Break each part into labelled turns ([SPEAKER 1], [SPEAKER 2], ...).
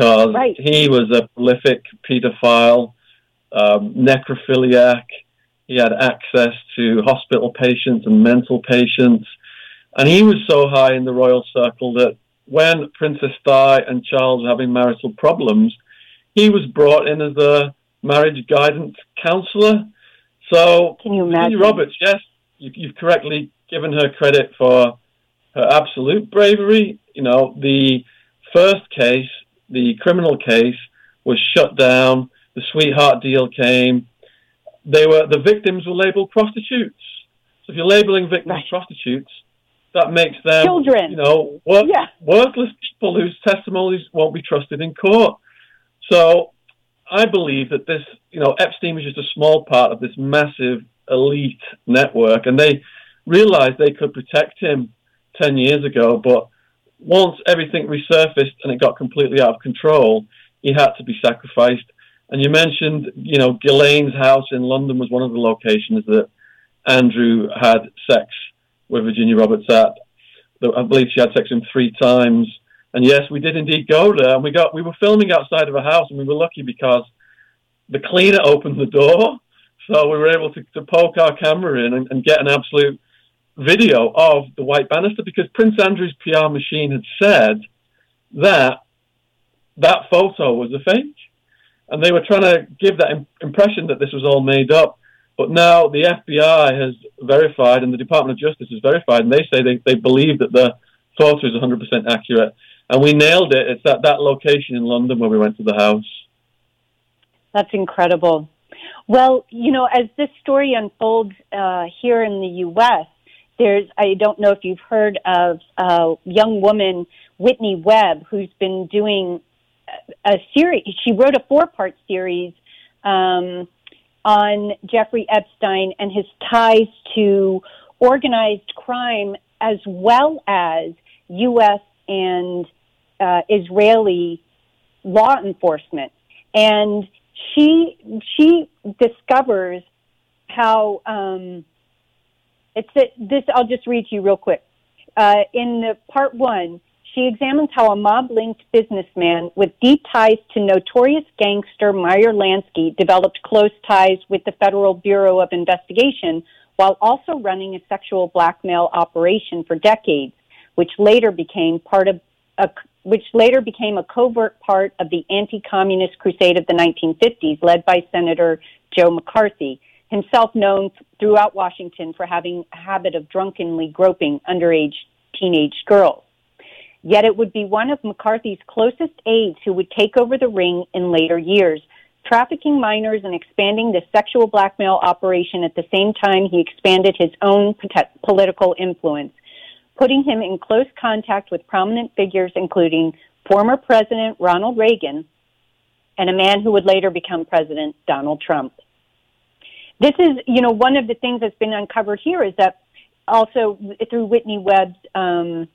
[SPEAKER 1] because
[SPEAKER 2] Right.
[SPEAKER 1] he was a prolific pedophile, um, necrophiliac. He had access to hospital patients and mental patients. And he was so high in the royal circle that when Princess Di and Charles were having marital problems, he was brought in as a marriage guidance counselor. So,
[SPEAKER 2] Can you imagine?
[SPEAKER 1] Roberts, yes, you, you've correctly given her credit for her absolute bravery. You know, the first case, the criminal case, was shut down. The sweetheart deal came. They were the victims were labeled prostitutes. So if you're labeling victims
[SPEAKER 2] Right.
[SPEAKER 1] prostitutes, that makes them
[SPEAKER 2] Children.
[SPEAKER 1] You know,
[SPEAKER 2] Yeah.
[SPEAKER 1] worthless people whose testimonies won't be trusted in court. So I believe that this, you know, Epstein was just a small part of this massive elite network, and they realized they could protect him 10 years ago, but once everything resurfaced and it got completely out of control, he had to be sacrificed. And you mentioned, you know, Ghislaine's house in London was one of the locations that Andrew had sex with Virginia Roberts at. I believe she had sex with him three times. And yes, we did indeed go there. And we got we were filming outside of a house, and we were lucky because the cleaner opened the door, so we were able to, to poke our camera in and, and get an absolute video of the white banister because Prince Andrew's PR machine had said that that photo was a fake, and they were trying to give that im- impression that this was all made up. But now the FBI has verified, and the Department of Justice has verified, and they say they, they believe that the photo is 100% accurate. And we nailed it. It's at that location in London where we went to the house.
[SPEAKER 2] That's incredible. Well, you know, as this story unfolds uh, here in the U.S., there's, I don't know if you've heard of a young woman, Whitney Webb, who's been doing a, series. She wrote a four part series um, on Jeffrey Epstein and his ties to organized crime as well as U.S. and uh, Israeli law enforcement. And she she discovers how um, it's this. I'll just read to you real quick. Uh, in the part one, she examines how a mob-linked businessman with deep ties to notorious gangster Meyer Lansky developed close ties with the Federal Bureau of Investigation while also running a sexual blackmail operation for decades, which later became part of a which later became a covert part of the anti-communist crusade of the 1950s, led by Senator Joe McCarthy, himself known throughout Washington for having a habit of drunkenly groping underage teenage girls. Yet it would be one of McCarthy's closest aides who would take over the ring in later years, trafficking minors and expanding the sexual blackmail operation at the same time he expanded his own political influence putting him in close contact with prominent figures, including former President Ronald Reagan and a man who would later become President Donald Trump. This is, you know, one of the things that's been uncovered here is that also through Whitney Webb's um,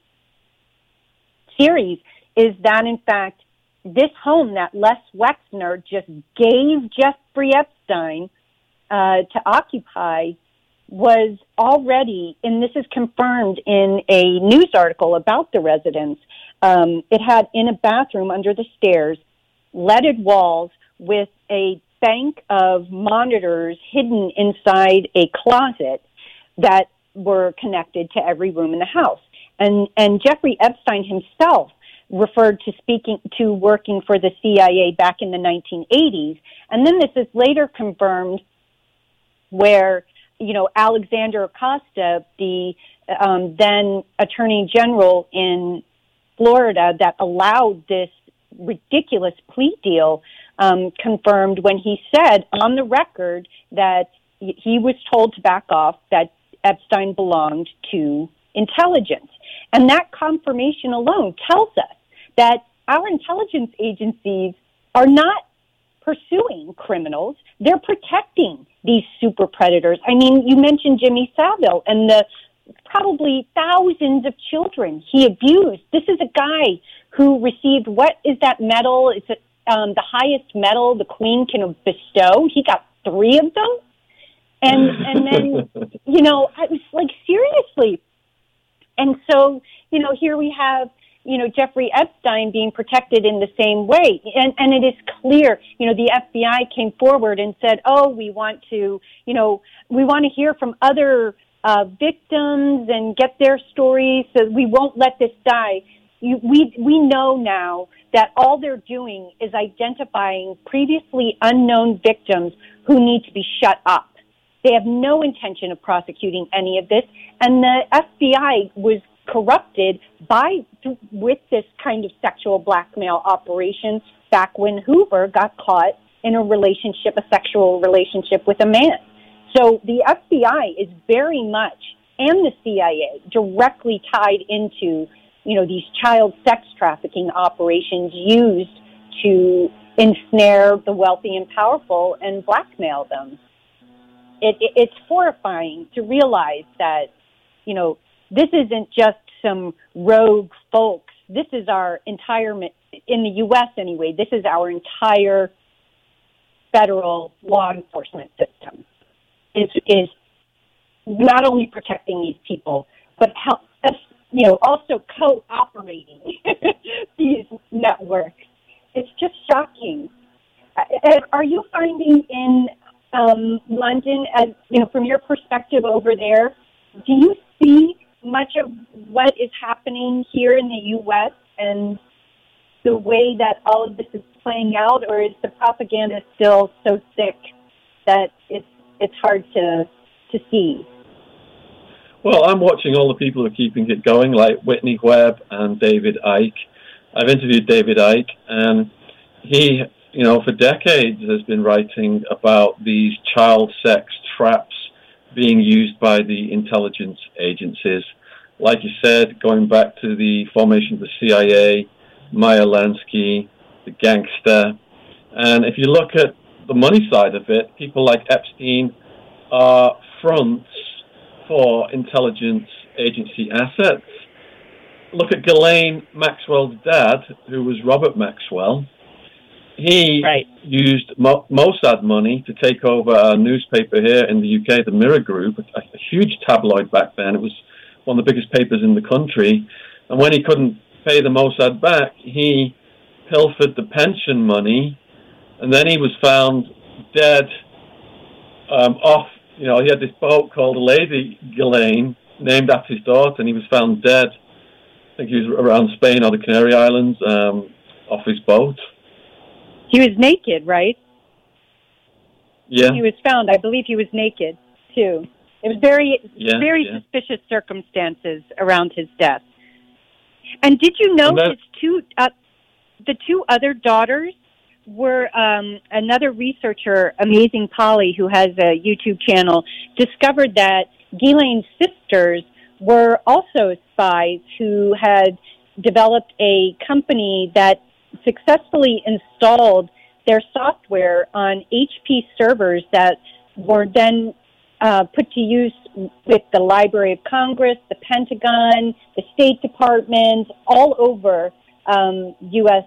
[SPEAKER 2] series is that in fact this home that Les Wexner just gave Jeffrey Epstein uh, to occupy was already, and this is confirmed in a news article about the residence. Um, it had in a bathroom under the stairs, leaded walls with a bank of monitors hidden inside a closet that were connected to every room in the house. And and Jeffrey Epstein himself referred to speaking to working for the CIA back in the 1980s, and then this is later confirmed where you know, Alexander Acosta, the um, then Attorney General in Florida, that allowed this ridiculous plea deal, um, confirmed when he said on the record that he was told to back off, that Epstein belonged to intelligence. And that confirmation alone tells us that our intelligence agencies are not pursuing criminals, they're protecting these super predators. I mean, you mentioned Jimmy Savile and the probably thousands of children he abused. This is a guy who received what is that medal? It's um, the highest medal the Queen can bestow. He got three of them, and and then you know I was like seriously, and so you know here we have you know, Jeffrey Epstein being protected in the same way. And, and it is clear, you know, the FBI came forward and said, oh, we want to, you know, we want to hear from other uh, victims and get their stories so we won't let this die. You, we, we know now that all they're doing is identifying previously unknown victims who need to be shut up. They have no intention of prosecuting any of this. And the FBI was corrupted by with this kind of sexual blackmail operation back when Hoover got caught in a relationship, a sexual relationship with a man. So the FBI is very much and the CIA directly tied into, you know, these child sex trafficking operations used to ensnare the wealthy and powerful and blackmail them. It, it, it's horrifying to realize that, you know, this isn't just some rogue folks. This is our entire, in the U.S. anyway, this is our entire federal law enforcement system. Is, is not only protecting these people, but help you know, also co-operating these networks. It's just shocking. Uh, are you finding in um, London, as you know, from your perspective over there, do you see much of what is happening here in the U.S. and the way that all of this is playing out, or is the propaganda still so thick that it's it's hard to to see?
[SPEAKER 1] Well, I'm watching all the people who are keeping it going, like Whitney Webb and David Icke. I've interviewed David Icke, and he, you know, for decades has been writing about these child sex traps being used by the intelligence agencies. Like you said, going back to the formation of the CIA, Meyer Lansky, the gangster. And if you look at the money side of it, people like Epstein are fronts for intelligence agency assets. Look at Ghislaine Maxwell's dad, who was Robert Maxwell. He right. used Mo- Mossad money to take over a newspaper here in the UK, the Mirror Group, a, a huge tabloid back then. It was one of the biggest papers in the country. And when he couldn't pay the Mossad back, he pilfered the pension money, and then he was found dead um, off. You know, he had this boat called Lady Ghislaine, named after his daughter, and he was found dead. I think he was around Spain or the Canary Islands um, off his boat.
[SPEAKER 2] He was naked, right?
[SPEAKER 1] Yeah.
[SPEAKER 2] He was found. I believe he was naked too. It was very, yeah, very yeah. suspicious circumstances around his death. And did you know that, his two, uh, the two other daughters were um, another researcher, Amazing Polly, who has a YouTube channel, discovered that Ghislaine's sisters were also spies who had developed a company that successfully installed their software on HP servers that were then uh, put to use with the Library of Congress, the Pentagon, the State Department, all over um, U.S.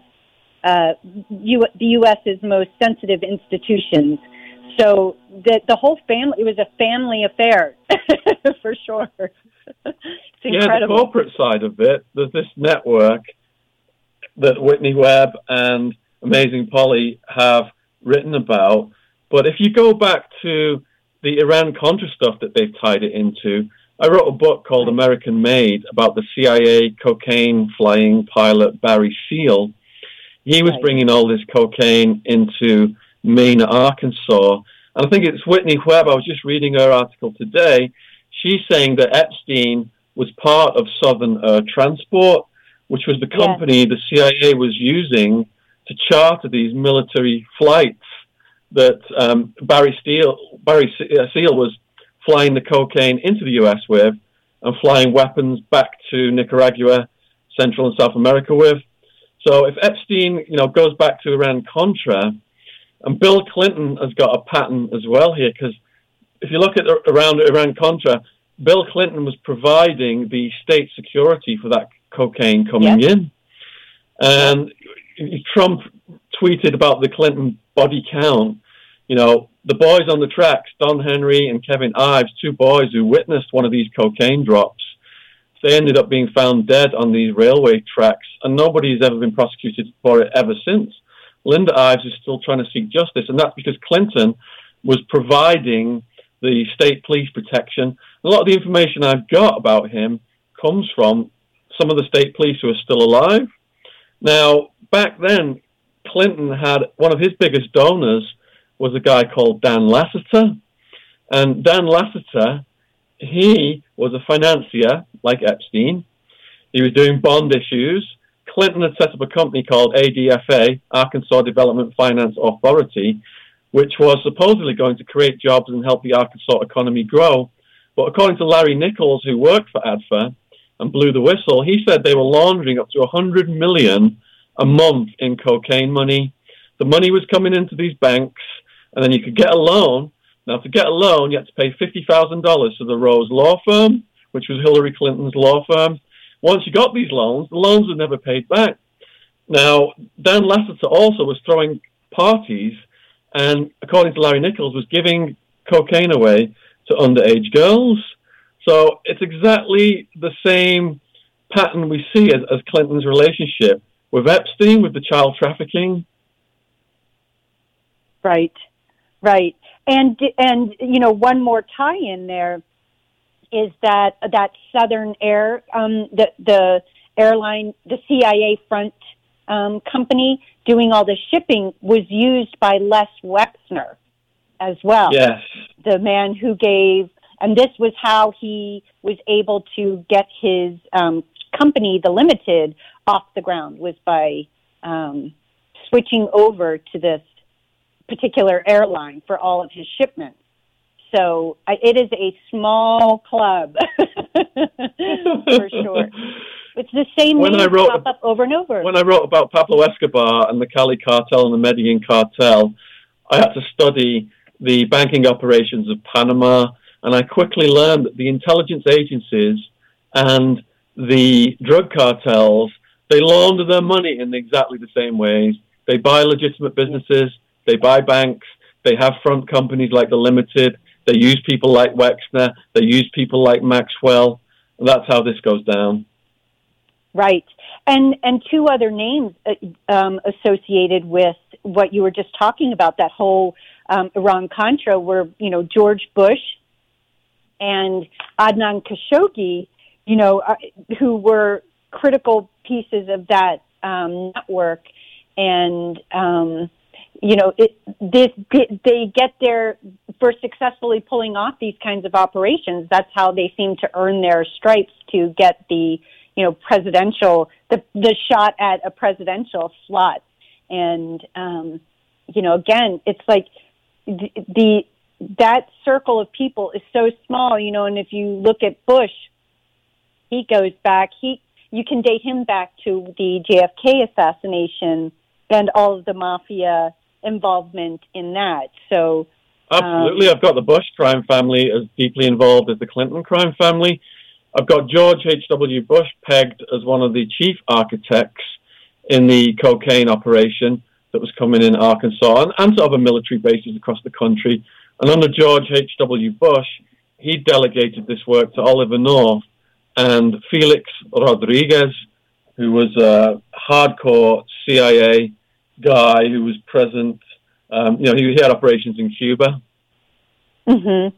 [SPEAKER 2] Uh, U- the U.S.'s most sensitive institutions. So the the whole family it was a family affair for sure. it's
[SPEAKER 1] incredible. Yeah, the corporate side of it. There's this network that Whitney Webb and Amazing Polly have written about. But if you go back to the Iran Contra stuff that they've tied it into, I wrote a book called American Made about the CIA cocaine flying pilot Barry Seal. He was bringing all this cocaine into Mena, Arkansas. And I think it's Whitney Webb. I was just reading her article today. She's saying that Epstein was part of Southern Air Transport which was the company the CIA was using to charter these military flights that um, Barry Steele, Barry uh, Seal was flying the cocaine into the U.S. with and flying weapons back to Nicaragua, Central and South America with. So if Epstein, you know, goes back to Iran Contra, and Bill Clinton has got a pattern as well here, because if you look at around Iran Contra, Bill Clinton was providing the state security for that cocaine coming in. And Trump tweeted about the Clinton body count. You know, the boys on the tracks, Don Henry and Kevin Ives, two boys who witnessed one of these cocaine drops, they ended up being found dead on these railway tracks, and nobody's ever been prosecuted for it ever since. Linda Ives is still trying to seek justice, and that's because Clinton was providing the state police protection. A lot of the information I've got about him comes from some of the state police who are still alive. Now, back then, Clinton had one of his biggest donors was a guy called Dan Lasater, And Dan Lasater, he was a financier like Epstein. He was doing bond issues. Clinton had set up a company called ADFA, Arkansas Development Finance Authority, which was supposedly going to create jobs and help the Arkansas economy grow. But according to Larry Nichols, who worked for ADFA and blew the whistle, he said they were laundering up to 100 million a month in cocaine money. The money was coming into these banks, and then you could get a loan. Now, to get a loan, you had to pay $50,000 to the Rose Law Firm, which was Hillary Clinton's law firm. Once you got these loans, the loans were never paid back. Now, Dan Lasater also was throwing parties and, according to Larry Nichols, was giving cocaine away to underage girls. So it's exactly the same pattern we see as, as Clinton's relationship with Epstein, with the child trafficking.
[SPEAKER 2] Right, right, and and you know one more tie in there is that that Southern Air, um, the the airline, the CIA front um, company doing all the shipping was used by Les Wexner as well.
[SPEAKER 1] Yes,
[SPEAKER 2] the man who gave, and this was how he was able to get his um, company, the Limited, off the ground was by um, switching over to this particular airline for all of his shipments. So I, it is a small club for sure. It's the same when I wrote, pop up over and over.
[SPEAKER 1] When I wrote about Pablo Escobar and the Cali cartel and the Medellin cartel, I had to study the banking operations of Panama, and I quickly learned that the intelligence agencies and the drug cartels they launder their money in exactly the same ways. They buy legitimate businesses, they buy banks, they have front companies like the Limited, they use people like Wexner. They use people like Maxwell. That's how this goes down.
[SPEAKER 2] Right. And and two other names uh, um, associated with what you were just talking about that whole um, Iran Contra were you know George Bush and Adnan Khashoggi, you know, uh, who were critical pieces of that um, network, and um, you know, it, this, they get their, for successfully pulling off these kinds of operations, that's how they seem to earn their stripes to get the, you know, presidential, the, the shot at a presidential slot. And, um, you know, again, it's like the, the, that circle of people is so small, you know, and if you look at Bush, he goes back, he, you can date him back to the JFK assassination and all of the mafia involvement in that. So
[SPEAKER 1] absolutely, um, I've got the Bush crime family as deeply involved as the Clinton crime family. I've got George H.W. Bush pegged as one of the chief architects in the cocaine operation that was coming in Arkansas and, and to other military bases across the country. And under George H.W. Bush, he delegated this work to Oliver North and Felix Rodriguez, who was a hardcore CIA guy who was present. Um, you know, he, he, had operations in Cuba.
[SPEAKER 2] Hmm.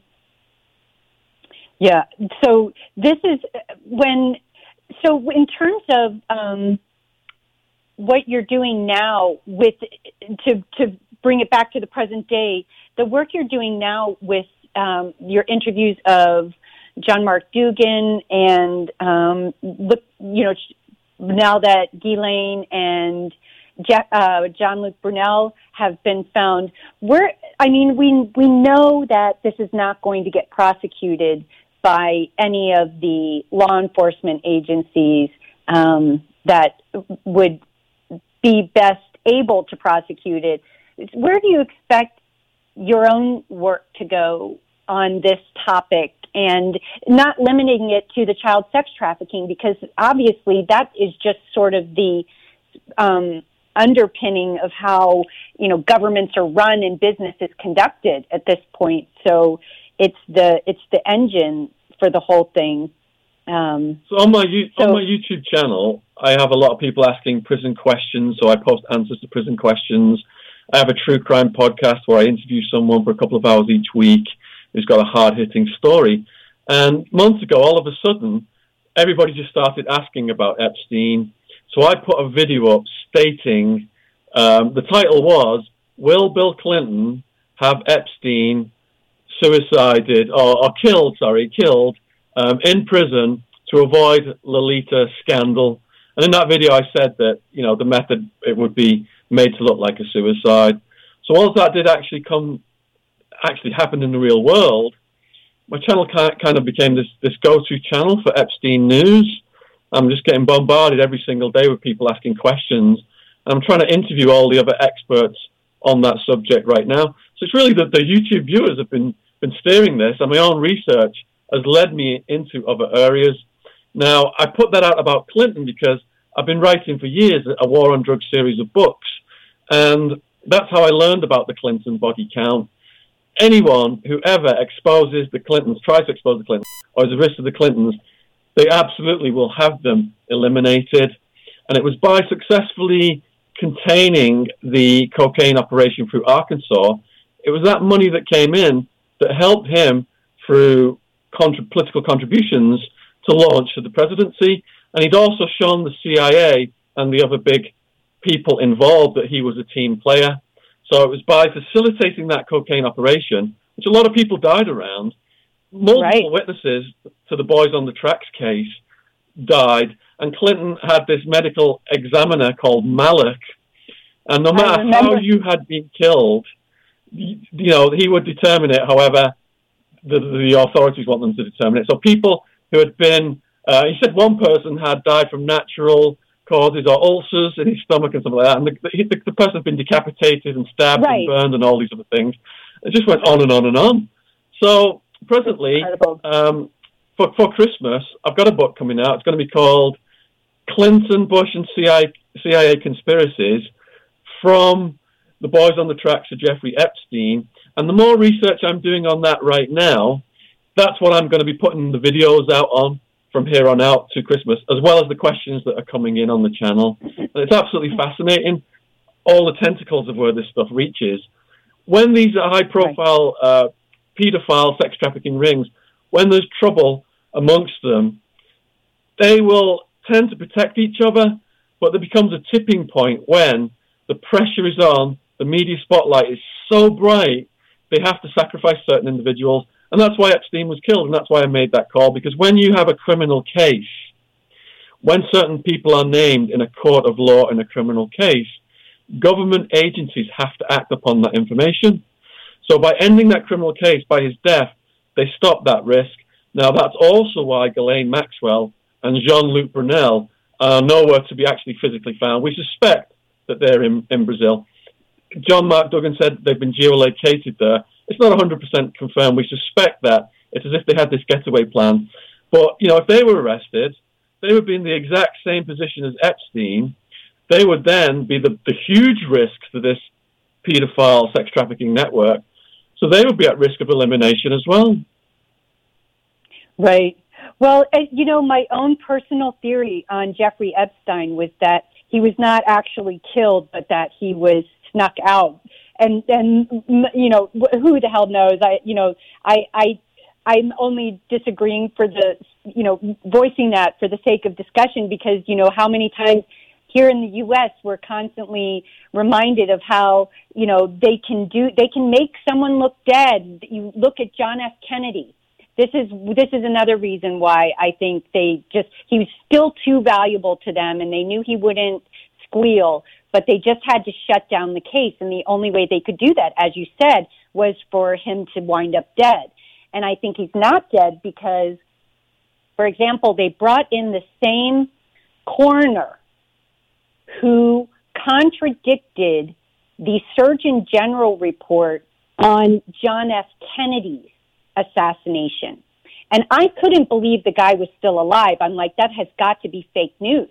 [SPEAKER 2] Yeah. So this is when. So in terms of um, what you're doing now with to to bring it back to the present day, the work you're doing now with um, your interviews of John Mark Dougan and um, look, you know, now that Ghislaine and uh, Jean-Luc Brunel have been found. We're, I mean, we we know that this is not going to get prosecuted by any of the law enforcement agencies um, that would be best able to prosecute it. Where do you expect your own work to go on this topic and not limiting it to the child sex trafficking because obviously that is just sort of the um, underpinning of how you know governments are run and business is conducted at this point. So it's the it's the engine for the whole thing. Um,
[SPEAKER 1] so on my so, on my YouTube channel, I have a lot of people asking prison questions. So I post answers to prison questions. I have a true crime podcast where I interview someone for a couple of hours each week who's got a hard hitting story. And months ago, all of a sudden, everybody just started asking about Epstein. So I put a video up stating um, the title was Will Bill Clinton have Epstein suicided or, or killed, sorry, killed um, in prison to avoid Lolita scandal? And in that video, I said that, you know, the method, it would be made to look like a suicide. So once that did actually come, actually happen in the real world, my channel kind of became this, this go-to channel for Epstein news. I'm just getting bombarded every single day with people asking questions. I'm trying to interview all the other experts on that subject right now. So it's really that the YouTube viewers have been, been steering this, and my own research has led me into other areas. Now, I put that out about Clinton because I've been writing for years a war on drugs series of books. And that's how I learned about the Clinton body count. Anyone who ever exposes the Clintons, tries to expose the Clintons, or is a risk to the Clintons, they absolutely will have them eliminated. And it was by successfully containing the cocaine operation through Arkansas, it was that money that came in that helped him through contra- political contributions to launch the presidency. And he'd also shown the CIA and the other big people involved that he was a team player. So it was by facilitating that cocaine operation, which a lot of people died around. Multiple right. witnesses to the Boys on the Tracks case died, and Clinton had this medical examiner called Malak, and no matter how you had been killed, you know he would determine it. However, the, the authorities want them to determine it. So people who had been, uh, he said one person had died from natural causes or ulcers in his stomach and something like that. And the, the, the person's been decapitated and stabbed right. and burned and all these other things. It just went on and on and on. So presently, um, for, for Christmas, I've got a book coming out. It's going to be called Clinton, Bush, and CIA, CIA Conspiracies from the boys on the tracks of Jeffrey Epstein. And the more research I'm doing on that right now, that's what I'm going to be putting the videos out on from here on out to Christmas, as well as the questions that are coming in on the channel. And it's absolutely fascinating, all the tentacles of where this stuff reaches. When these are high profile uh, paedophile sex trafficking rings, when there's trouble amongst them, they will tend to protect each other, but there becomes a tipping point when the pressure is on, the media spotlight is so bright, they have to sacrifice certain individuals and that's why Epstein was killed, and that's why I made that call, because when you have a criminal case, when certain people are named in a court of law in a criminal case, government agencies have to act upon that information. So by ending that criminal case by his death, they stop that risk. Now that's also why Ghislaine Maxwell and Jean-Luc Brunel are nowhere to be actually physically found. We suspect that they're in, in Brazil. John Mark Dougan said they've been geolocated there. It's not 100% confirmed. We suspect that. It's as if they had this getaway plan. But, you know, if they were arrested, they would be in the exact same position as Epstein. They would then be the, the huge risk to this pedophile sex trafficking network. So they would be at risk of elimination as well.
[SPEAKER 2] Right. Well, you know, my own personal theory on Jeffrey Epstein was that he was not actually killed, but that he was snuck out and and you know who the hell knows i you know i i i'm only disagreeing for the you know voicing that for the sake of discussion because you know how many times here in the US we're constantly reminded of how you know they can do they can make someone look dead you look at John F Kennedy this is this is another reason why I think they just he was still too valuable to them and they knew he wouldn't squeal but they just had to shut down the case. And the only way they could do that, as you said, was for him to wind up dead. And I think he's not dead because, for example, they brought in the same coroner who contradicted the Surgeon General report on John F. Kennedy's assassination. And I couldn't believe the guy was still alive. I'm like, that has got to be fake news.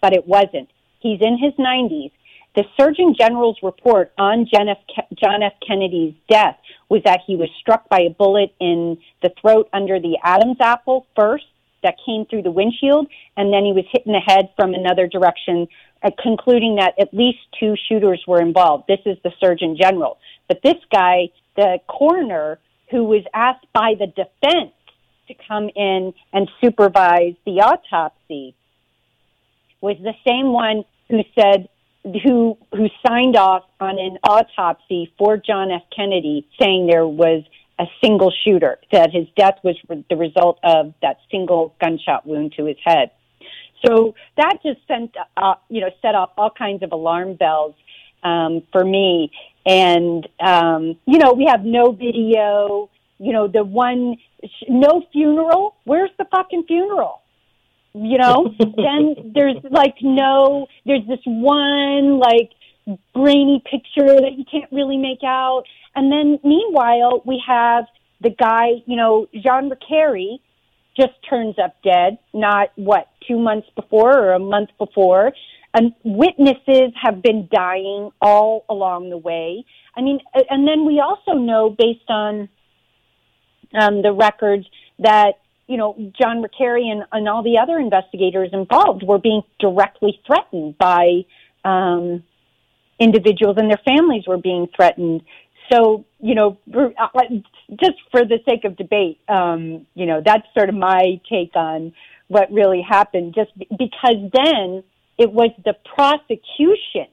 [SPEAKER 2] But it wasn't. He's in his 90s. The Surgeon General's report on John F. John F. Kennedy's death was that he was struck by a bullet in the throat under the Adam's apple first, that came through the windshield, and then he was hit in the head from another direction, uh, concluding that at least two shooters were involved. This is the Surgeon General. But this guy, the coroner, who was asked by the defense to come in and supervise the autopsy, was the same one who said who who signed off on an autopsy for John F. Kennedy, saying there was a single shooter, that his death was the result of that single gunshot wound to his head. So that just sent, uh, you know, set off all kinds of alarm bells um, for me. And um, you know, we have no video. You know, the one, no funeral. Where's the fucking funeral? You know, then there's like no, there's this one like grainy picture that you can't really make out. And then meanwhile, we have the guy, you know, Jean Recarey just turns up dead, not what, two months before or a month before. And witnesses have been dying all along the way. I mean, and then we also know based on um, the records that you know, John Recarey and, and all the other investigators involved were being directly threatened by um, individuals and their families were being threatened. So, you know, just for the sake of debate, um, you know, that's sort of my take on what really happened, just because then it was the prosecution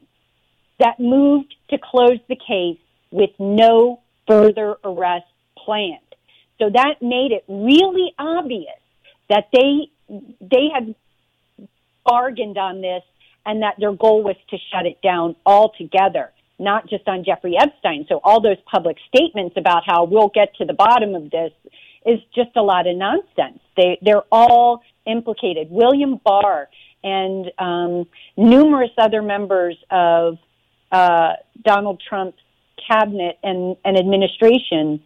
[SPEAKER 2] that moved to close the case with no further arrest planned. So that made it really obvious that they they had bargained on this and that their goal was to shut it down altogether, not just on Jeffrey Epstein. So all those public statements about how we'll get to the bottom of this is just a lot of nonsense. They they're all implicated. William Barr and um, numerous other members of uh, Donald Trump's cabinet and, and administration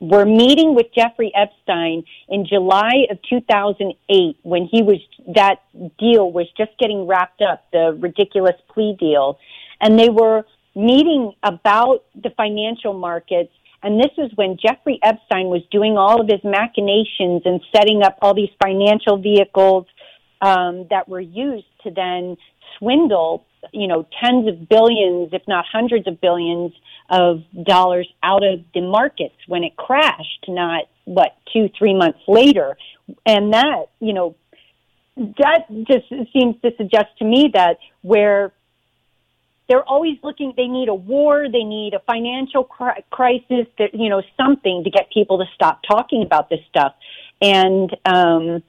[SPEAKER 2] were meeting with Jeffrey Epstein in July of 2008 when he was, that deal was just getting wrapped up, the ridiculous plea deal. And they were meeting about the financial markets. And this is when Jeffrey Epstein was doing all of his machinations and setting up all these financial vehicles um, that were used to then swindle, you know, tens of billions, if not hundreds of billions of dollars out of the markets when it crashed, not what, two, three months later. And that, you know, that just seems to suggest to me that where they're always looking, they need a war, they need a financial crisis, that, you know, something to get people to stop talking about this stuff. And, um,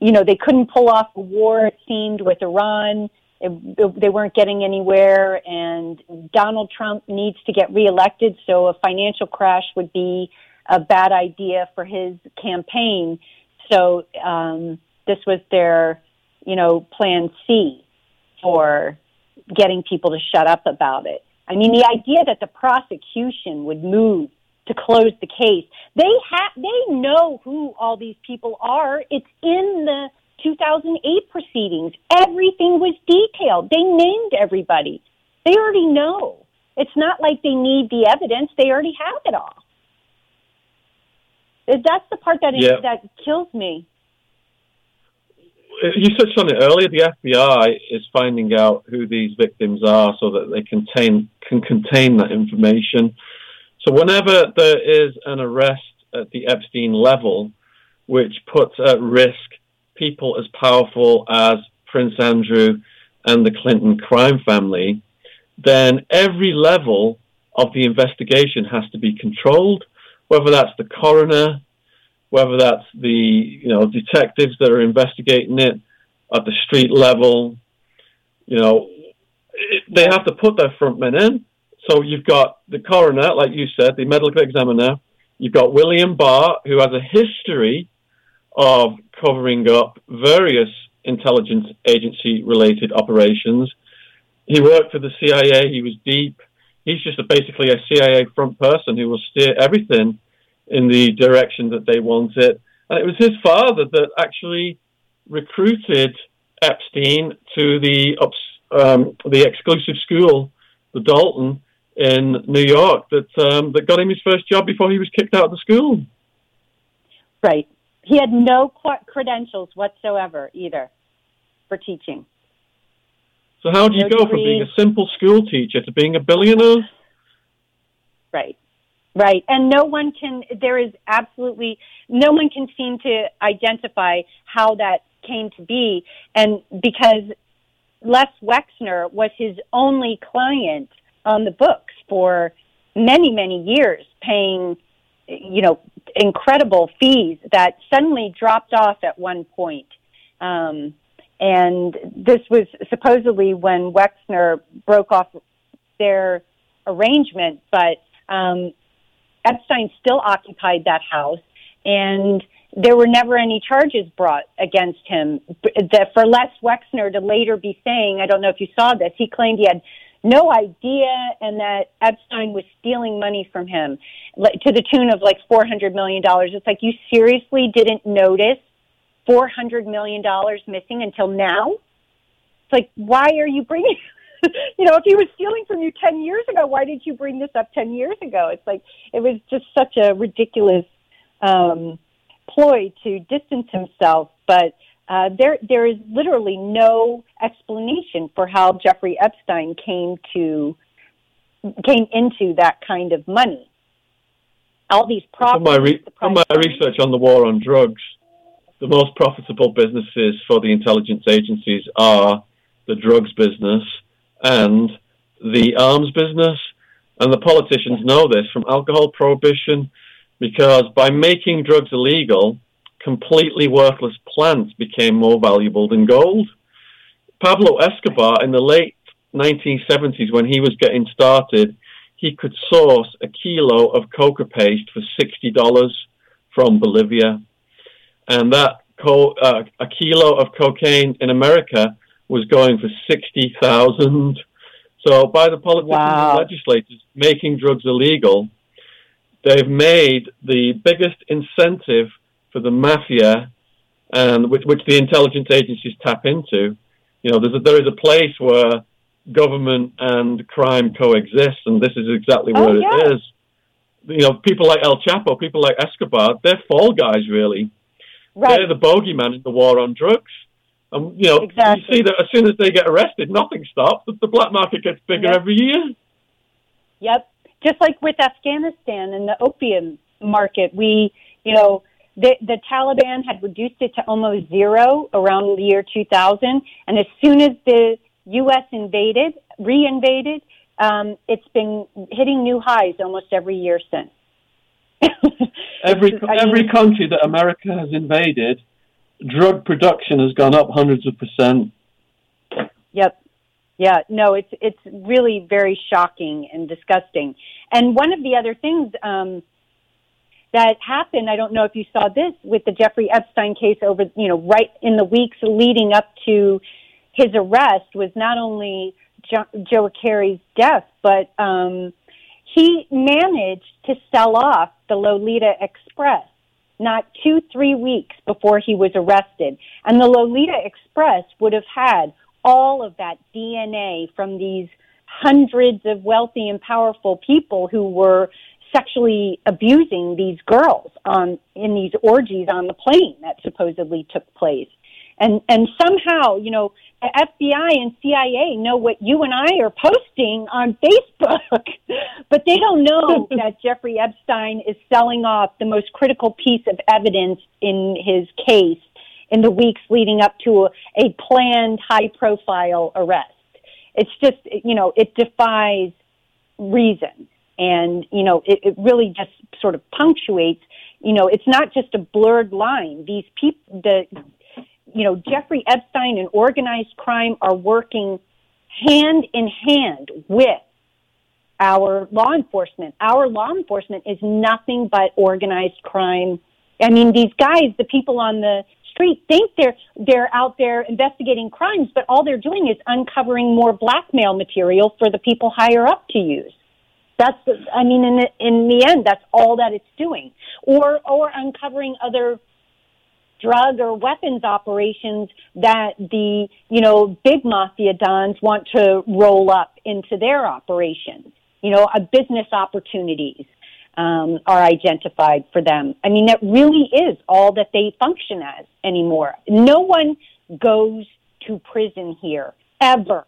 [SPEAKER 2] you know, they couldn't pull off a war, it seemed, with Iran it, it, they weren't getting anywhere, and Donald Trump needs to get reelected, so a financial crash would be a bad idea for his campaign. So um, this was their, you know, plan C for getting people to shut up about it. I mean, the idea that the prosecution would move to close the case, they have, they know who all these people are. It's in the 2008 proceedings. Everything was detailed. They named everybody. They already know. It's not like they need the evidence. They already have it all. That's the part that yeah. that kills me.
[SPEAKER 1] Uh, you touched on it earlier. The FBI is finding out who these victims are so that they contain can contain that information. So whenever there is an arrest at the Epstein level, which puts at risk people as powerful as Prince Andrew and the Clinton crime family, then every level of the investigation has to be controlled, whether that's the coroner, whether that's the you know detectives that are investigating it at the street level. You know, it, they have to put their front men in. So you've got the coroner, like you said, the medical examiner. You've got William Barr, who has a history of covering up various intelligence agency related operations. He worked for the CIA, he was deep. He's just a, basically a CIA front person who will steer everything in the direction that they want it. And it was his father that actually recruited Epstein to the um, the exclusive school, the Dalton in New York, that um, that got him his first job before he was kicked out of the school.
[SPEAKER 2] Right He had no credentials whatsoever either for teaching.
[SPEAKER 1] So how do you no go from being a simple school teacher to being a billionaire?
[SPEAKER 2] Right. Right. And no one can, there is absolutely, no one can seem to identify how that came to be. And because Les Wexner was his only client on the books for many, many years, paying, you know, incredible fees that suddenly dropped off at one point. Um, and this was supposedly when Wexner broke off their arrangement, but um, Epstein still occupied that house, and there were never any charges brought against him. For Les Wexner to later be saying, I don't know if you saw this, he claimed he had no idea and that Epstein was stealing money from him to the tune of like $400 million. It's like, you seriously didn't notice $400 million missing until now? It's like, why are you bringing, you know, if he was stealing from you 10 years ago, why did you bring this up 10 years ago? It's like, it was just such a ridiculous, um, ploy to distance himself, but uh, there there is literally no explanation for how Jeffrey Epstein came to came into that kind of money. All these
[SPEAKER 1] problems. From my, re- from my research on the war on drugs, the most profitable businesses for the intelligence agencies are the drugs business and the arms business. And the politicians know this from alcohol prohibition because by making drugs illegal, completely worthless plants became more valuable than gold. Pablo Escobar in the late 1970s, when he was getting started, he could source a kilo of coca paste for $60 from Bolivia. And that co- uh, a kilo of cocaine in America was going for 60,000. So by the politicians wow. and legislators making drugs illegal, they've made the biggest incentive for the mafia and which, which the intelligence agencies tap into. You know, there's a, there is a place where government and crime coexist, and this is exactly oh, where oh, yeah. it is. You know, people like El Chapo, people like Escobar, they're fall guys, really. Right. They're the bogeyman in the war on drugs. And, you know, exactly. you see that as soon as they get arrested, nothing stops. The black market gets bigger yep. every year.
[SPEAKER 2] Yep. Just like with Afghanistan and the opium market, we, you know, the, the Taliban had reduced it to almost zero around the year 2000. And as soon as the U.S. invaded, re-invaded, um, it's been hitting new highs almost every year since.
[SPEAKER 1] every every mean, country that America has invaded, drug production has gone up hundreds of percent.
[SPEAKER 2] Yep. Yeah, no, it's it's really very shocking and disgusting. And one of the other things um, that happened. I don't know if you saw this with the Jeffrey Epstein case over, you know, right in the weeks leading up to his arrest was not only jo- Joe Carey's death, but um, he managed to sell off the Lolita Express not two, three weeks before he was arrested. And the Lolita Express would have had all of that DNA from these hundreds of wealthy and powerful people who were sexually abusing these girls on in these orgies on the plane that supposedly took place. And and somehow, you know, the FBI and CIA know what you and I are posting on Facebook, but they don't know that Jeffrey Epstein is selling off the most critical piece of evidence in his case in the weeks leading up to a, a planned high profile arrest. It's just, you know, it defies reason and you know it, it really just sort of punctuates you know it's not just a blurred line these people the you know jeffrey epstein and organized crime are working hand in hand with our law enforcement. Our law enforcement is nothing but organized crime. I mean these guys the people on the street think they're they're out there investigating crimes but all they're doing is uncovering more blackmail material for the people higher up to use. That's, I mean, in the, in the end, that's all that it's doing. Or, or uncovering other drug or weapons operations that the, you know, big mafia dons want to roll up into their operations. You know, uh, business opportunities. um, are identified for them. I mean, that really is all that they function as anymore. No one goes to prison here ever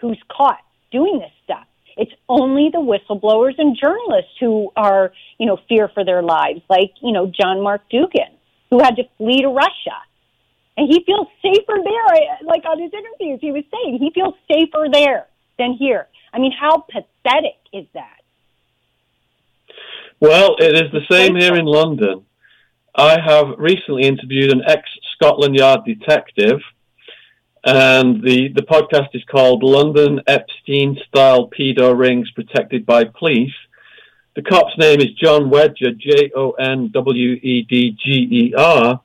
[SPEAKER 2] who's caught doing this stuff. It's only the whistleblowers and journalists who are, you know, fear for their lives, like, you know, John Mark Dougan, who had to flee to Russia. And he feels safer there. Like on his interviews, he was saying he feels safer there than here. I mean, how pathetic is that?
[SPEAKER 1] Well, it is the same here in London. I have recently interviewed an ex Scotland Yard detective, and the, the podcast is called London Epstein Style Pedo Rings Protected by Police. The cop's name is John Wedger, J O N W E D G E R.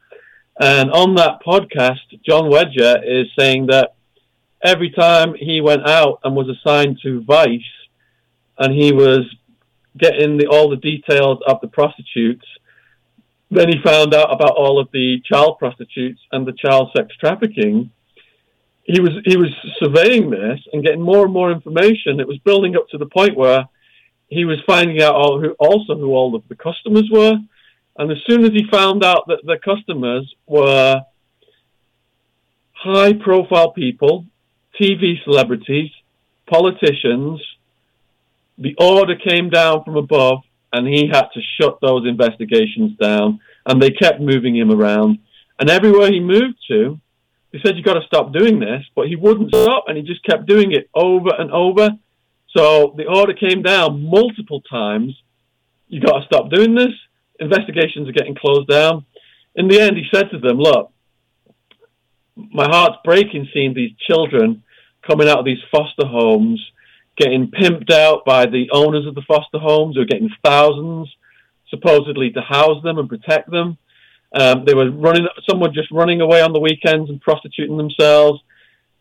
[SPEAKER 1] And on that podcast, John Wedger is saying that every time he went out and was assigned to Vice, and he was getting the, all the details of the prostitutes, then he found out about all of the child prostitutes and the child sex trafficking. He was he was surveying this and getting more and more information. It was building up to the point where he was finding out all who, also who all of the customers were. And as soon as he found out that the customers were high profile people, TV celebrities, politicians, the order came down from above and he had to shut those investigations down and they kept moving him around. And everywhere he moved to, they said, You've got to stop doing this, but he wouldn't stop and he just kept doing it over and over. So the order came down multiple times. You got to stop doing this. Investigations are getting closed down. In the end, he said to them, look, my heart's breaking seeing these children coming out of these foster homes, getting pimped out by the owners of the foster homes who are getting thousands supposedly to house them and protect them. Um, they were running, some were just running away on the weekends and prostituting themselves.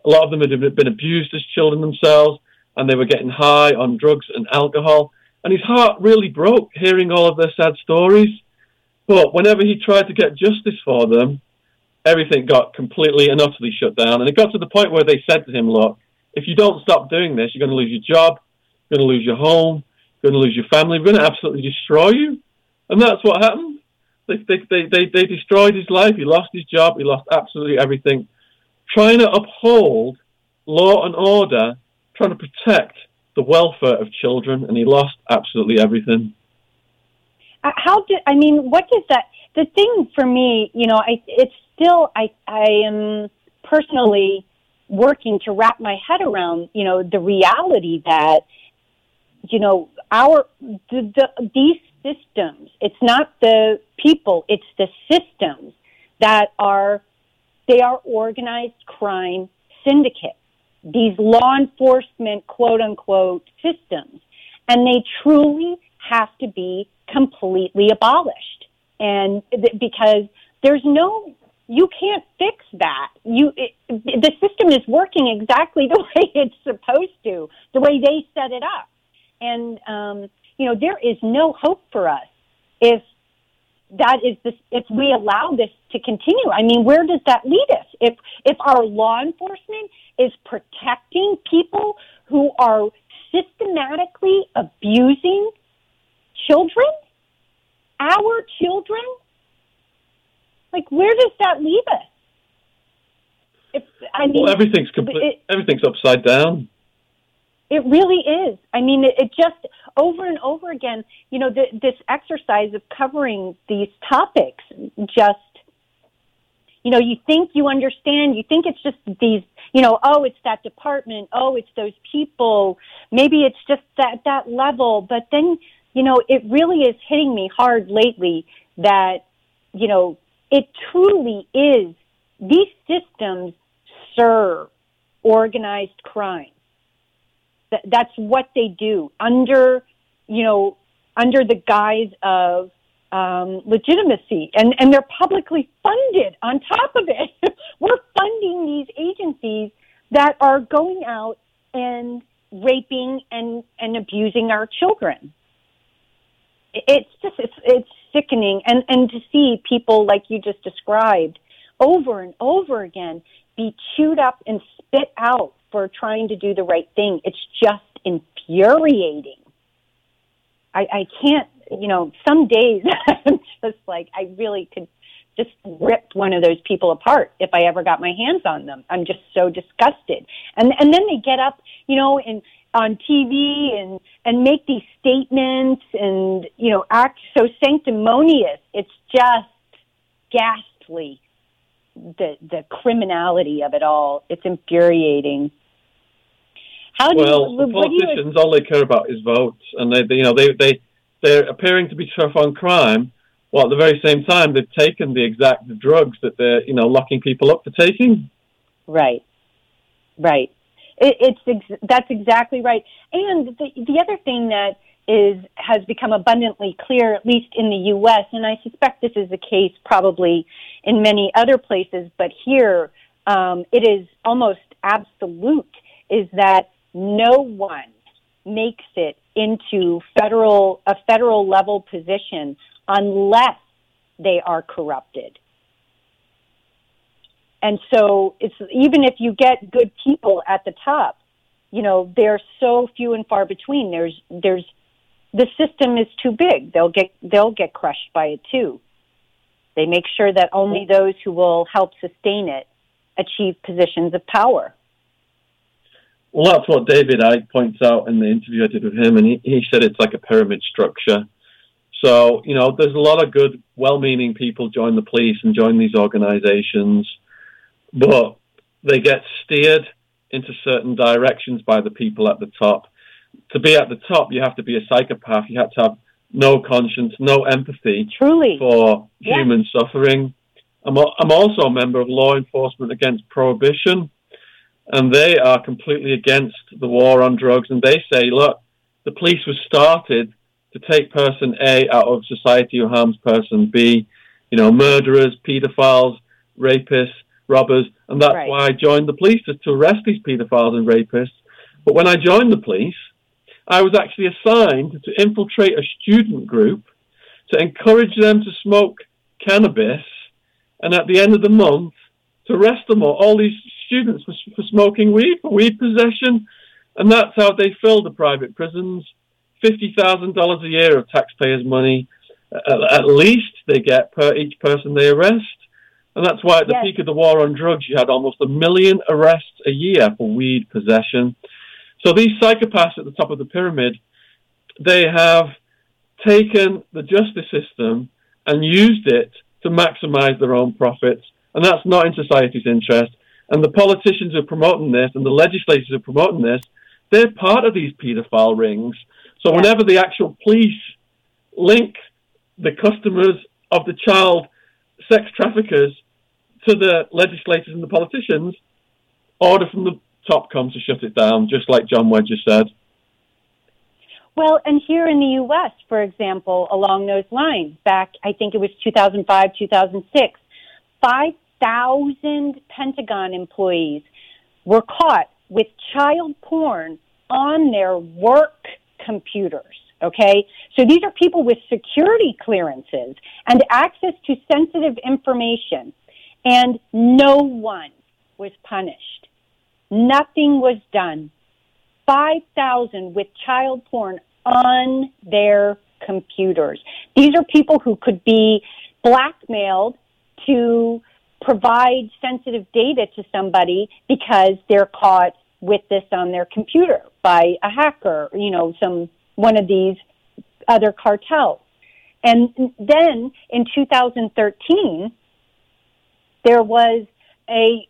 [SPEAKER 1] A lot of them had been abused as children themselves and they were getting high on drugs and alcohol. And his heart really broke hearing all of their sad stories. But whenever he tried to get justice for them, everything got completely and utterly shut down. And it got to the point where they said to him, look, if you don't stop doing this, you're going to lose your job, you're going to lose your home, you're going to lose your family, we're going to absolutely destroy you. And that's what happened. They, they, they, they, they destroyed his life. He lost his job. He lost absolutely everything. Trying to uphold law and order, trying to protect the welfare of children, and he lost absolutely everything.
[SPEAKER 2] Uh, how did I mean? What does that? The thing for me, you know, I it's still I I am personally working to wrap my head around, you know, the reality that, you know, our the, the, these systems. It's not the people; it's the systems that are they are organized crime syndicates. These law enforcement, quote unquote, systems, and they truly have to be completely abolished. And th- because there's no you can't fix that. You, it, the system is working exactly the way it's supposed to, the way they set it up. And, um, you know, there is no hope for us if that is this, if we allow this to continue. I mean, where does that lead us? If, if our law enforcement is protecting people who are systematically abusing children, our children, like, where does that leave us?
[SPEAKER 1] If, I mean, well, everything's complete, it, everything's upside down.
[SPEAKER 2] It really is. I mean, it, it just over and over again. You know, the, this exercise of covering these topics just you know, you think you understand, you think it's just these, you know, oh, it's that department, oh, it's those people, maybe it's just that, that level. But then, you know, it really is hitting me hard lately that, you know, it truly is. These systems serve organized crime. That's what they do under, you know, under the guise of um, legitimacy, and and they're publicly funded. On top of it, we're funding these agencies that are going out and raping and and abusing our children. It's just it's it's sickening and, and to see people like you just described over and over again be chewed up and spit out for trying to do the right thing. It's just infuriating. I, I can't you know, some days I'm just like, I really could just rip one of those people apart if I ever got my hands on them. I'm just so disgusted. And and then they get up, you know, and on TV and and make these statements and you know act so sanctimonious. It's just ghastly. The the criminality of it all. It's infuriating.
[SPEAKER 1] How do well, you, the politicians you, all they care about is votes, and they, they you know they they they're appearing to be tough on crime, while at the very same time they've taken the exact drugs that they're you know locking people up for taking.
[SPEAKER 2] Right, right. It, it's ex- that's exactly right. And the the other thing that is has become abundantly clear, at least in the U.S., and I suspect this is the case probably in many other places, but here um, it is almost absolute, is that no one makes it into federal a federal level position unless they are corrupted. And so it's even if you get good people at the top, you know, they're so few and far between. There's there's the system is too big. They'll get they'll get crushed by it too. They make sure that only those who will help sustain it achieve positions of power.
[SPEAKER 1] Well, that's what David Icke points out in the interview I did with him, and he, he said it's like a pyramid structure. So, you know, there's a lot of good, well meaning people join the police and join these organizations, but they get steered into certain directions by the people at the top. To be at the top, you have to be a psychopath. You have to have no conscience, no empathy
[SPEAKER 2] Truly.
[SPEAKER 1] for yeah. human suffering. I'm, I'm also a member of Law Enforcement Against Prohibition and they are completely against the war on drugs. And they say, look, the police was started to take person A out of society who harms person B, you know, murderers, paedophiles, rapists, robbers, and that's right. why I joined the police to, to arrest these paedophiles and rapists. But when I joined the police, I was actually assigned to infiltrate a student group to encourage them to smoke cannabis, and at the end of the month, to arrest them all. All these students for, for smoking weed, for weed possession, and that's how they fill the private prisons. Fifty thousand dollars a year of taxpayers' money, uh, at least they get per each person they arrest, and that's why at the yes. peak of the war on drugs, you had almost a million arrests a year for weed possession. So these psychopaths at the top of the pyramid, they have taken the justice system and used it to maximize their own profits, and that's not in society's interest. And the politicians who are promoting this and the legislators who are promoting this, they're part of these paedophile rings. So yeah. whenever the actual police link the customers of the child sex traffickers to the legislators and the politicians, order from the top comes to shut it down, just like John Wedger said.
[SPEAKER 2] Well, and here in the U.S., for example, along those lines, back, I think it was 2005, 2006, five thousand Pentagon employees were caught with child porn on their work computers. Okay, so these are people with security clearances and access to sensitive information, and no one was punished. Nothing was done. 5,000 with child porn on their computers. These are people who could be blackmailed to provide sensitive data to somebody because they're caught with this on their computer by a hacker, you know, some one of these other cartels. And then in 2013, there was a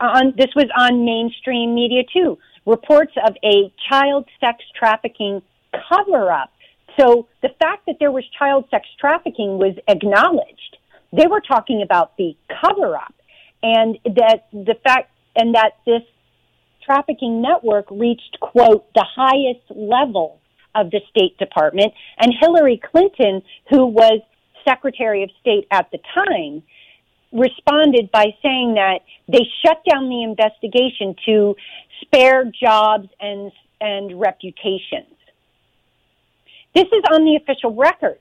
[SPEAKER 2] on this was on mainstream media too. Reports of a child sex trafficking cover up. So the fact that there was child sex trafficking was acknowledged they were talking about the cover up and that the fact and that this trafficking network reached quote the highest level of the State Department and Hillary Clinton who was Secretary of State at the time responded by saying that they shut down the investigation to spare jobs and and reputations. This is on the official record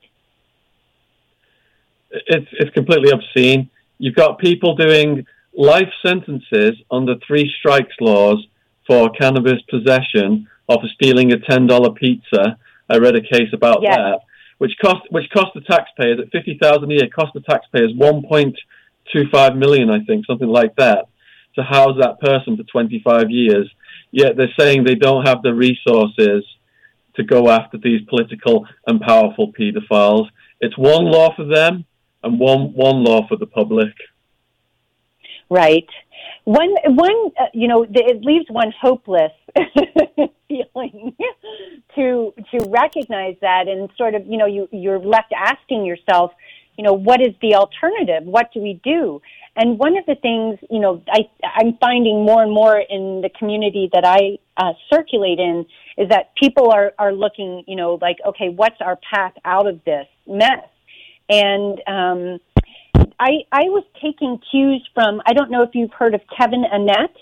[SPEAKER 1] it's it's completely obscene. You've got people doing life sentences under three strikes laws for cannabis possession or for stealing a ten dollar pizza. I read a case about yes. that. which cost which cost the taxpayers at fifty thousand a year, cost the taxpayers one point two five million, I think, something like that, to house that person for twenty five years. Yet they're saying they don't have the resources to go after these political and powerful paedophiles. It's one law for them and one one law for the public.
[SPEAKER 2] Right. One one uh, you know it leaves one hopeless feeling to to recognize that and sort of you know you you're left asking yourself you know what is the alternative what do we do and one of the things you know i i'm finding more and more in the community that i uh, circulate in is that people are are looking you know like okay what's our path out of this mess and um I, I was taking cues from, I don't know if you've heard of Kevin Annett,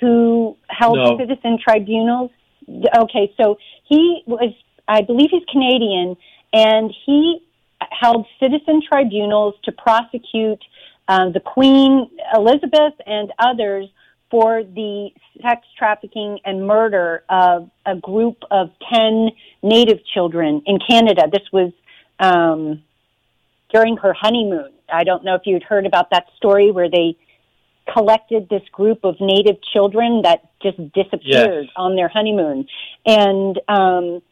[SPEAKER 2] who held
[SPEAKER 1] no.
[SPEAKER 2] citizen tribunals. Okay, so he was, I believe he's Canadian, and he held citizen tribunals to prosecute uh, the Queen Elizabeth and others for the sex trafficking and murder of a group of 10 native children in Canada. This was um, during her honeymoon. I don't know if you'd heard about that story where they collected this group of native children that just disappeared
[SPEAKER 1] yes.
[SPEAKER 2] on their honeymoon, and um,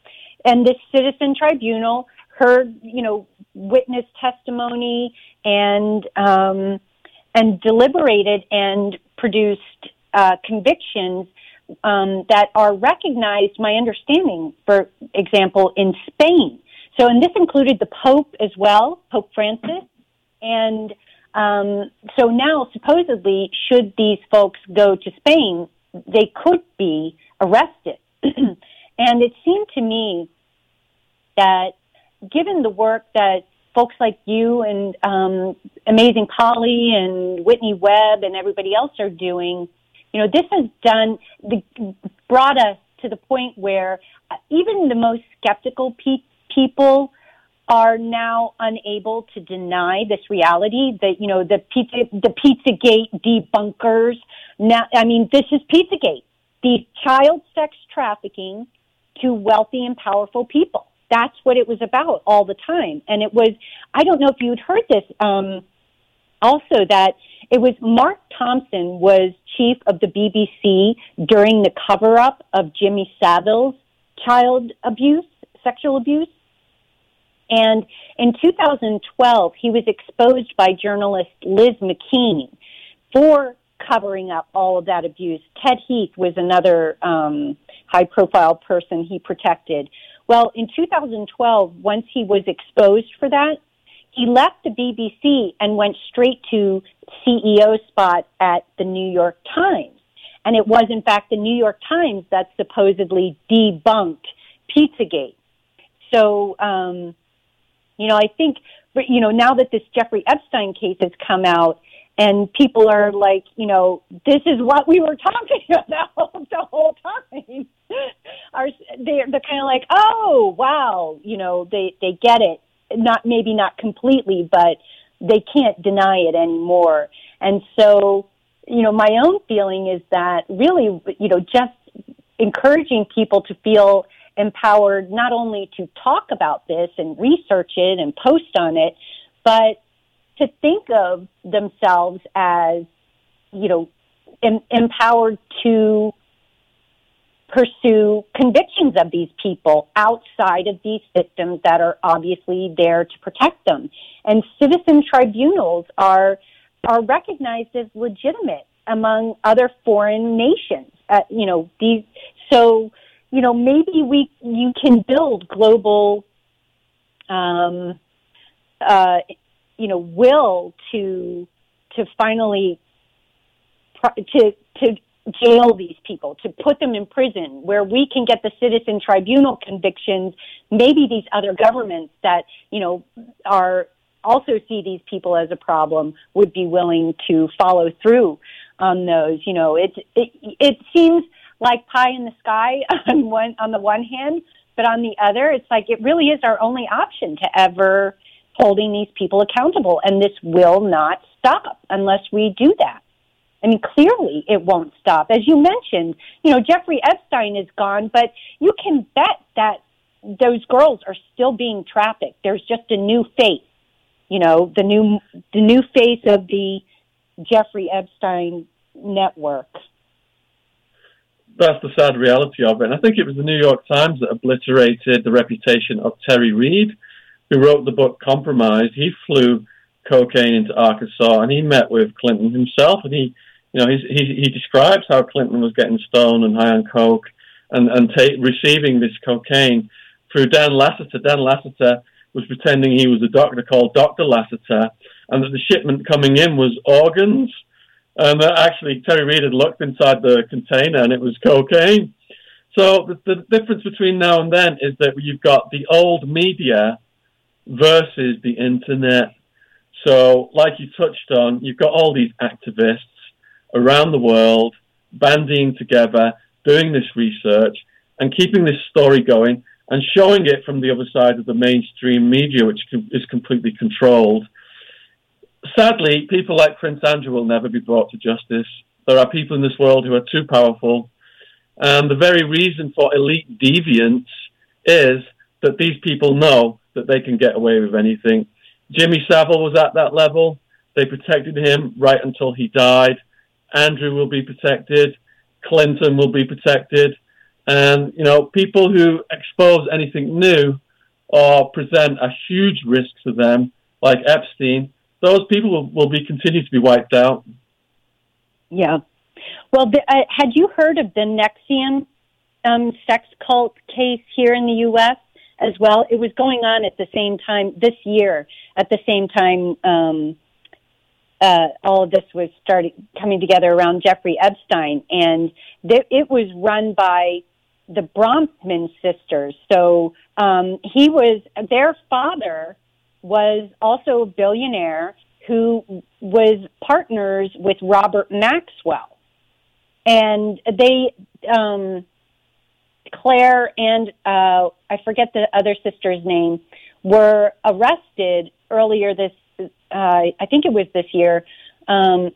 [SPEAKER 2] and this citizen tribunal heard you know witness testimony and um, and deliberated and produced uh, convictions um, that are recognized. My understanding, for example, in Spain. So, and this included the Pope as well, Pope Francis, and um, so now, supposedly, should these folks go to Spain, they could be arrested. and it seemed to me that given the work that folks like you and um, Amazing Polly and Whitney Webb and everybody else are doing, you know, this has done, the, brought us to the point where uh, even the most skeptical pe- people are now unable to deny this reality that you know the pizza the pizzagate debunkers now i mean this is pizzagate the child sex trafficking to wealthy and powerful people that's what it was about all the time and it was i don't know if you'd heard this um also that it was mark thompson was chief of the bbc during the cover up of jimmy savile's child abuse sexual abuse and in 2012, he was exposed by journalist Liz MacKean for covering up all of that abuse. Ted Heath was another um, high profile person he protected. Well, in 2012, once he was exposed for that, he left the BBC and went straight to CEO spot at the New York Times. And it was, in fact, the New York Times that supposedly debunked Pizzagate. So, um, you know, I think, you know, now that this Jeffrey Epstein case has come out and people are like, you know, this is what we were talking about the whole time. are they're, they're kind of like, oh, wow, you know, they, they get it. Not, maybe not completely, but they can't deny it anymore. And so, you know, my own feeling is that really, you know, just encouraging people to feel empowered not only to talk about this and research it and post on it, but to think of themselves as, you know, em- empowered to pursue convictions of these people outside of these systems that are obviously there to protect them. And citizen tribunals are are recognized as legitimate among other foreign nations. Uh, you know, these so you know, maybe we you can build global, um, uh, you know, will to to finally to to jail these people, to put them in prison, where we can get the citizen tribunal convictions. Maybe these other governments that you know are also see these people as a problem would be willing to follow through on those. You know, it it it seems like pie in the sky on one on the one hand, but on the other, it's like it really is our only option to ever holding these people accountable, and this will not stop unless we do that. I mean, clearly it won't stop. As you mentioned, you know, Jeffrey Epstein is gone, but you can bet that those girls are still being trafficked. There's just a new face, you know, the new the new face of the Jeffrey Epstein network.
[SPEAKER 1] That's the sad reality of it. And I think it was the New York Times that obliterated the reputation of Terry Reed, who wrote the book Compromise. He flew cocaine into Arkansas and he met with Clinton himself and he you know, he, he describes how Clinton was getting stoned and high on coke and, and ta- receiving this cocaine through Dan Lasater. Dan Lasater was pretending he was a doctor called Dr. Lasater, and that the shipment coming in was organs. And that actually, Terry Reed had looked inside the container and it was cocaine. So the, the difference between now and then is that you've got the old media versus the internet. So, like you touched on, you've got all these activists around the world banding together, doing this research, and keeping this story going and showing it from the other side of the mainstream media, which is completely controlled. Sadly, people like Prince Andrew will never be brought to justice. There are people in this world who are too powerful. And the very reason for elite deviance is that these people know that they can get away with anything. Jimmy Savile was at that level. They protected him right until he died. Andrew will be protected, Clinton will be protected, and you know people who expose anything new or present a huge risk to them, like Epstein, those people will, will be continued to be wiped out.
[SPEAKER 2] Yeah. Well, the, uh, had you heard of the NXIVM um, sex cult case here in the U.S. as well? It was going on at the same time this year, at the same time um, uh, all of this was starting coming together around Jeffrey Epstein, and th- it was run by the Bronfman sisters. So um, he was their father was also a billionaire who was partners with Robert Maxwell, and they. Um, Clare and uh, I forget the other sister's name were arrested earlier this uh, I think it was this year, um,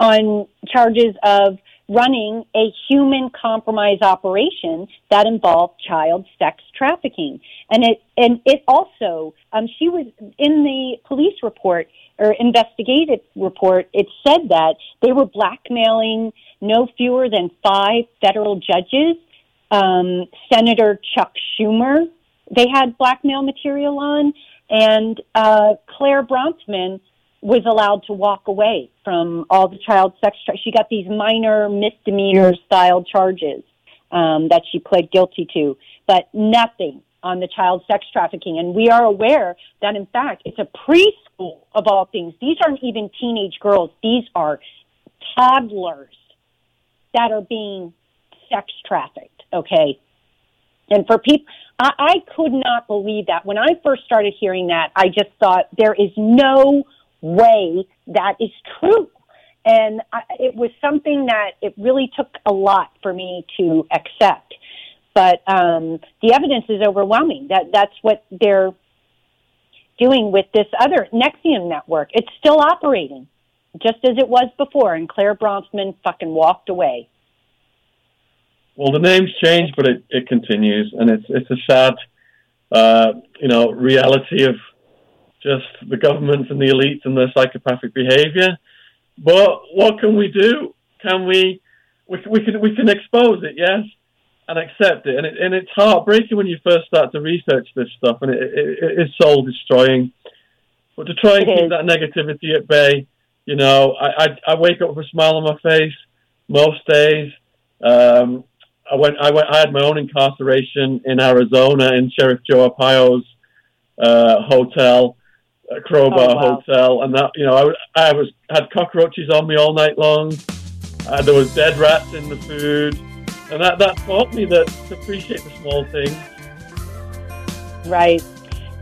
[SPEAKER 2] on charges of running a human compromise operation that involved child sex trafficking. And it and it also um, she was in the police report or investigative report. It said that they were blackmailing no fewer than five federal judges. Um, Senator Chuck Schumer, they had blackmail material on, and uh, Clare Bronfman was allowed to walk away from all the child sex. Tra- she got these minor misdemeanor style charges um, that she pled guilty to, but nothing on the child sex trafficking. And we are aware that, in fact, it's a preschool of all things. These aren't even teenage girls; these are toddlers that are being sex trafficked. Okay, and for people, I, I could not believe that. When I first started hearing that, I just thought there is no way that is true. And I, it was something that it really took a lot for me to accept. But um, the evidence is overwhelming. That that's what they're doing with this other NXIVM network. It's still operating, just as it was before. And Clare Bronfman fucking walked away.
[SPEAKER 1] Well, the name's changed, but it, it continues, and it's it's a sad, uh, you know, reality of just the government and the elites and their psychopathic behaviour. But what can we do? Can we? We, we can we can expose it, yes, and accept it, and it, and it's heartbreaking when you first start to research this stuff, and it, it, it is soul destroying. But to try and keep that negativity at bay, you know, I, I I wake up with a smile on my face most days. Um, I went, I went, I had my own incarceration in Arizona in Sheriff Joe Arpaio's uh, hotel, uh, Crowbar oh, wow. Hotel, and that, you know, I, I was had cockroaches on me all night long. Uh, there was dead rats in the food, and that that taught me that to appreciate the small things.
[SPEAKER 2] Right.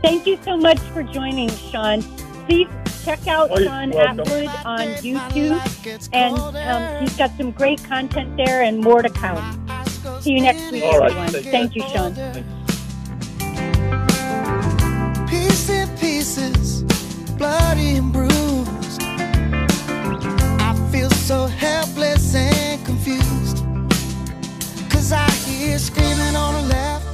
[SPEAKER 2] Thank you so much for joining, Shaun. Please check out oh, Shaun Attwood on YouTube, and um, he's got some great content there and more to come. See you next week, All right. everyone. Thank you, Shaun.
[SPEAKER 3] Peace in pieces, bloody and bruised. I feel so helpless and confused. Cause I hear screaming on the left.